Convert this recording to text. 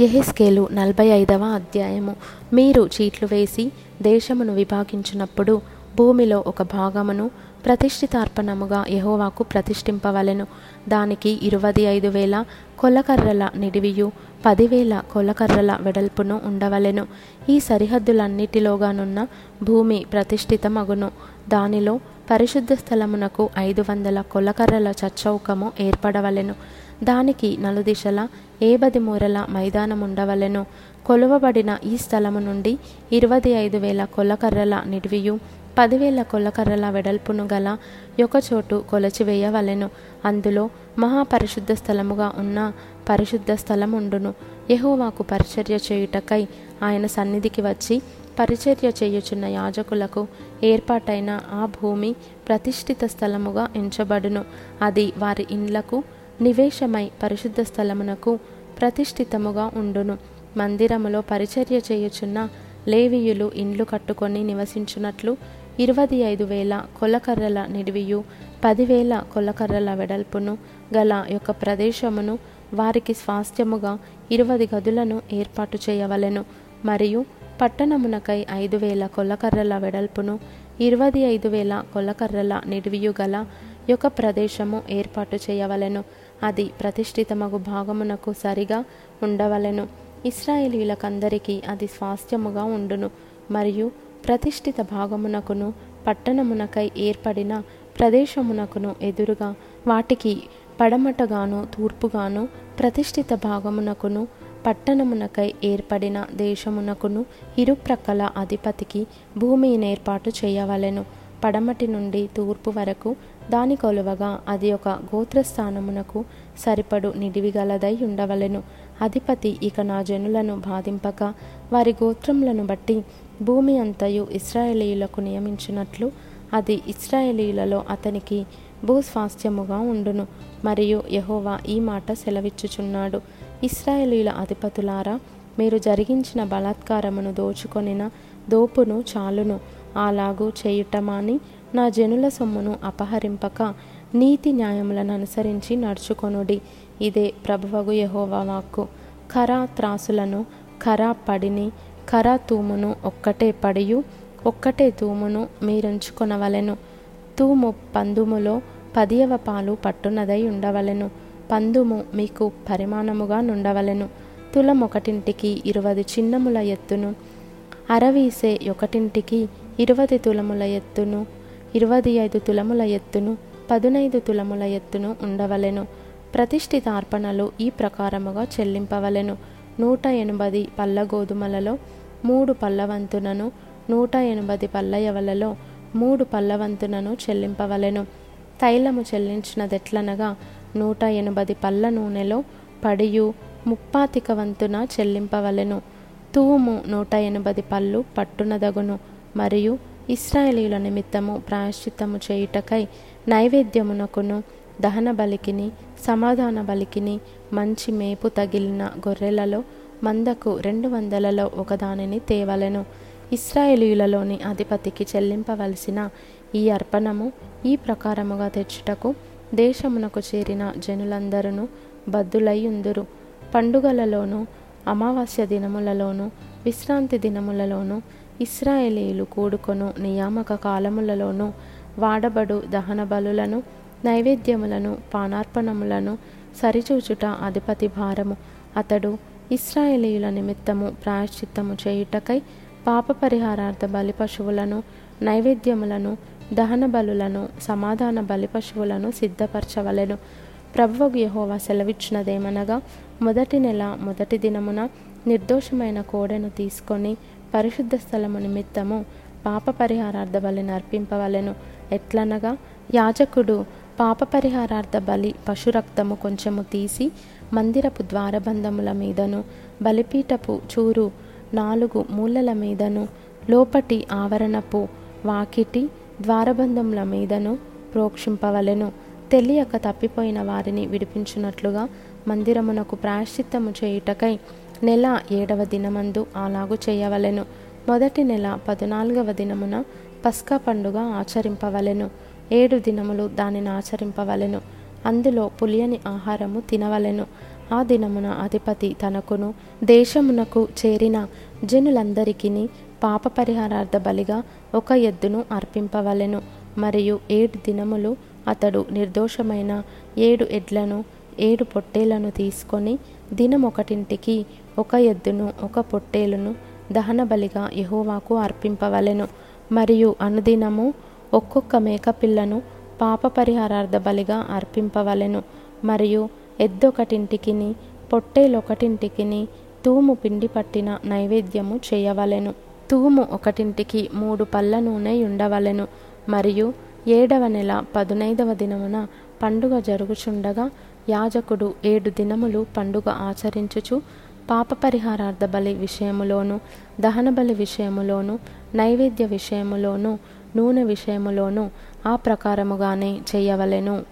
ఎహెస్కేలు నలభై ఐదవ అధ్యాయము. మీరు చీట్లు వేసి దేశమును విభాగించినప్పుడు భూమిలో ఒక భాగమును ప్రతిష్ఠితార్పణముగా యహోవాకు ప్రతిష్ఠింపవలెను. దానికి ఇరవై ఐదు వేల కొలకర్రల నిడివియు పదివేల కొలకర్రల వెడల్పును ఉండవలెను. ఈ సరిహద్దులన్నిటిలోగానున్న భూమి ప్రతిష్ఠితమగును. దానిలో పరిశుద్ధ స్థలమునకు ఐదు వందల కొలకర్రల చచ్చౌకము ఏర్పడవలెను. దానికి నలుదిశల ఏబది మూరల మైదానముండవలెను. కొలువబడిన ఈ స్థలము నుండి ఇరవై ఐదు వేల కొలకర్రల నిడివియు పదివేల కొలకర్రల వెడల్పును గల యొకచోటు కొలచివేయవలెను. అందులో మహాపరిశుద్ధ స్థలముగా ఉన్న పరిశుద్ధ స్థలముండును యహోవాకు పరిచర్య చేయుటకై ఆయన సన్నిధికి వచ్చి పరిచర్య చేయుచున్న యాజకులకు ఏర్పాటైన ఆ భూమి ప్రతిష్ఠిత స్థలముగా ఎంచబడును. అది వారి ఇండ్లకు నివేశమై పరిశుద్ధ స్థలమునకు ప్రతిష్ఠితముగా ఉండును. మందిరములో పరిచర్య చేయుచున్న లేవీయులు ఇండ్లు కట్టుకొని నివసించున్నట్లు ఇరవై ఐదు వేల కొలకర్రల నిడివియు పదివేల కొలకర్రల వెడల్పును గల యొక్క ప్రదేశమును వారికి స్వాస్థ్యముగా ఇరవై గదులను ఏర్పాటు చేయవలెను. మరియు పట్టణమునకై ఐదు వేల కొలకర్రల వెడల్పును ఇరవై ఐదు వేల కొలకర్రల నిడివియు గల యొక్క ప్రదేశము ఏర్పాటు చేయవలెను. అది ప్రతిష్ఠితమగు భాగమునకు సరిగా ఉండవలెను. ఇస్రాయేలీలకందరికీ అది స్వాస్థ్యముగా ఉండును. మరియు ప్రతిష్ఠిత భాగమునకును పట్టణమునకై ఏర్పడిన ప్రదేశమునకును ఎదురుగా వాటికి పడమటగాను తూర్పుగాను ప్రతిష్ఠిత భాగమునకును పట్టణమునకై ఏర్పడిన దేశమునకును ఇరుప్రక్కల అధిపతికి భూమిని ఏర్పాటు చేయవలెను. పడమటి నుండి తూర్పు వరకు దాని కొలువగా అది ఒక గోత్రస్థానమునకు సరిపడు నిడివిగలదై ఉండవలెను. అధిపతి ఇక నా జనులను బాధింపక వారి గోత్రములను బట్టి భూమి అంతయు ఇస్రాయేలీయులకు నియమించినట్లు అది ఇస్రాయేలీలలో అతనికి భూస్వాస్థ్యముగా ఉండును. మరియు యహోవా ఈ మాట సెలవిచ్చుచున్నాడు. ఇస్రాయేలీల అధిపతులారా మీరు జరిగించిన బలాత్కారమును దోచుకొనిన దోపును చాలును. అలాగూ చేయుటమాని నా జనుల సొమ్మును అపహరింపక నీతి న్యాయములను అనుసరించి నడుచుకొనుడి. ఇదే ప్రభువగు యహోవా వాక్కు. ఖరా త్రాసులను ఖరా పడిని ఖరా తూమును ఒక్కటే పడియు ఒక్కటే తూమును మీరుంచుకొనవలెను. తూము పందుములో పదియవ పాలు పట్టునదై ఉండవలెను. పందుము మీకు పరిమాణముగా నుండవలెను. తులం ఒకటింటికి ఇరువది చిన్నముల ఎత్తును. అరవీసే ఒకటింటికి ఇరవై తులముల ఎత్తును. ఇరవై ఐదు తులముల ఎత్తును. పదునైదు తులముల ఎత్తును ఉండవలెను. ప్రతిష్ఠిత అర్పణలు ఈ ప్రకారముగా చెల్లింపవలెను. నూట ఎనభై పల్ల గోధుమలలో మూడు పల్లవంతునను నూట ఎనభది పల్లయవలలో మూడు పల్లవంతునను చెల్లింపవలెను. తైలము చెల్లించినదెట్లనగా నూట ఎనభది పళ్ళ నూనెలో పడియు ముప్పాతిక వంతున చెల్లింపవలెను. తూము నూట ఎనభది పళ్ళు పట్టునదగును మరియు ఇస్రాయేలీల నిమిత్తము ప్రాయశ్చిత్తము చేయుటకై నైవేద్యమునకును దహన బలికిని సమాధాన బలికిని మంచి మేపు తగిలిన గొర్రెలలో మందకు రెండు వందలలో ఒకదానిని తేవలెను. ఇస్రాయేలీయులలోని అధిపతికి చెల్లింపవలసిన ఈ అర్పణము ఈ ప్రకారముగా తెచ్చుటకు దేశమునకు చేరిన జనులందరూ బద్దులయ్యుందురు పండుగలలోనూ అమావాస్య దినములలోనూ విశ్రాంతి దినములలోనూ ఇస్రాయేలీలు కూడుకొను నియామక కాలములలోనూ వాడబడు దహన బలులను నైవేద్యములను పానార్పణములను సరిచూచుట అధిపతి భారము. అతడు ఇస్రాయేలీయుల నిమిత్తము ప్రాయశ్చిత్తము చేయుటకై పాప పరిహారార్థ బలి పశువులను నైవేద్యములను దహన బలులను సమాధాన బలి పశువులను సిద్ధపరచవలెను. ప్రభువగు యహోవా సెలవిచ్చినదేమనగా మొదటి నెల మొదటి దినమున నిర్దోషమైన కోడెను తీసుకొని పరిశుద్ధ స్థలము నిమిత్తము పాప పరిహారార్థ బలి నర్పింపవలెను ఎట్లనగా యాజకుడు పాప పరిహారార్థ బలి పశురక్తము కొంచెము తీసి మందిరపు ద్వారబంధముల మీదను బలిపీఠపు చూరు నాలుగు మూలల మీదను లోపటి ఆవరణపు వాకిటి ద్వారబంధముల మీదను ప్రోక్షింపవలెను. తెలియక తప్పిపోయిన వారిని విడిపించినట్లుగా మందిరమునకు ప్రాయశ్చిత్తము చేయుటకై నెల ఏడవ దినమందు అలాగు చేయవలెను. మొదటి నెల పద్నాలుగవ దినమున పస్కా పండుగ ఆచరింపవలెను. ఏడు దినములు దానిని ఆచరింపవలెను. అందులో పులియని ఆహారము తినవలెను. ఆ దినమున అధిపతి తనకును దేశమునకు చేరిన జనులందరికీ పాప పరిహారార్థ బలిగా ఒక ఎద్దును అర్పింపవలెను. మరియు ఏడు దినములు అతడు నిర్దోషమైన ఏడు ఎడ్లను ఏడు పొట్టేలను తీసుకొని దినమొకటింటికి ఒక ఎద్దును ఒక పొట్టేలును దహన బలిగా యహోవాకు అర్పింపవలెను. మరియు అనుదినము ఒక్కొక్క మేకపిల్లను పాప పరిహారార్థ బలిగా అర్పింపవలెను. మరియు ఎద్దొకటింటికిని పొట్టేలొకటింటికిని తూము పిండి పట్టిన నైవేద్యము చేయవలెను. తూము ఒకటింటికి మూడు పళ్ళ నూనె ఉండవలెను. మరియు ఏడవ నెల పదునైదవ దినమున పండుగ జరుగుచుండగా యాజకుడు ఏడు దినములు పండుగ ఆచరించుచు పాప పరిహారార్థ బలి విషయములోను దహన బలి విషయములోను నైవేద్య విషయములోను నూనె విషయములోను ఆ ప్రకారముగానే చేయవలెను.